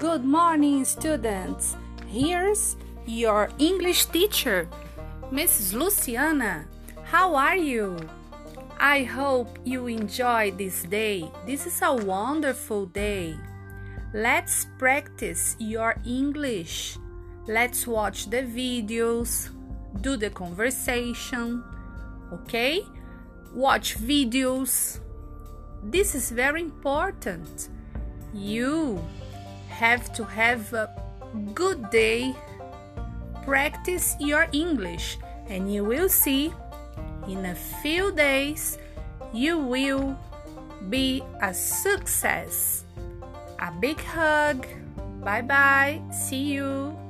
Good morning, students. Here's your English teacher, Mrs. Luciana. How are you? I hope you enjoy this day. This is a wonderful day. Let's practice your English. Let's watch the videos, do the conversation, okay? Watch videos. This is very important. You have to have a good day. Practice your English, and you will see in a few days you will be a success. A big hug. Bye bye. See you.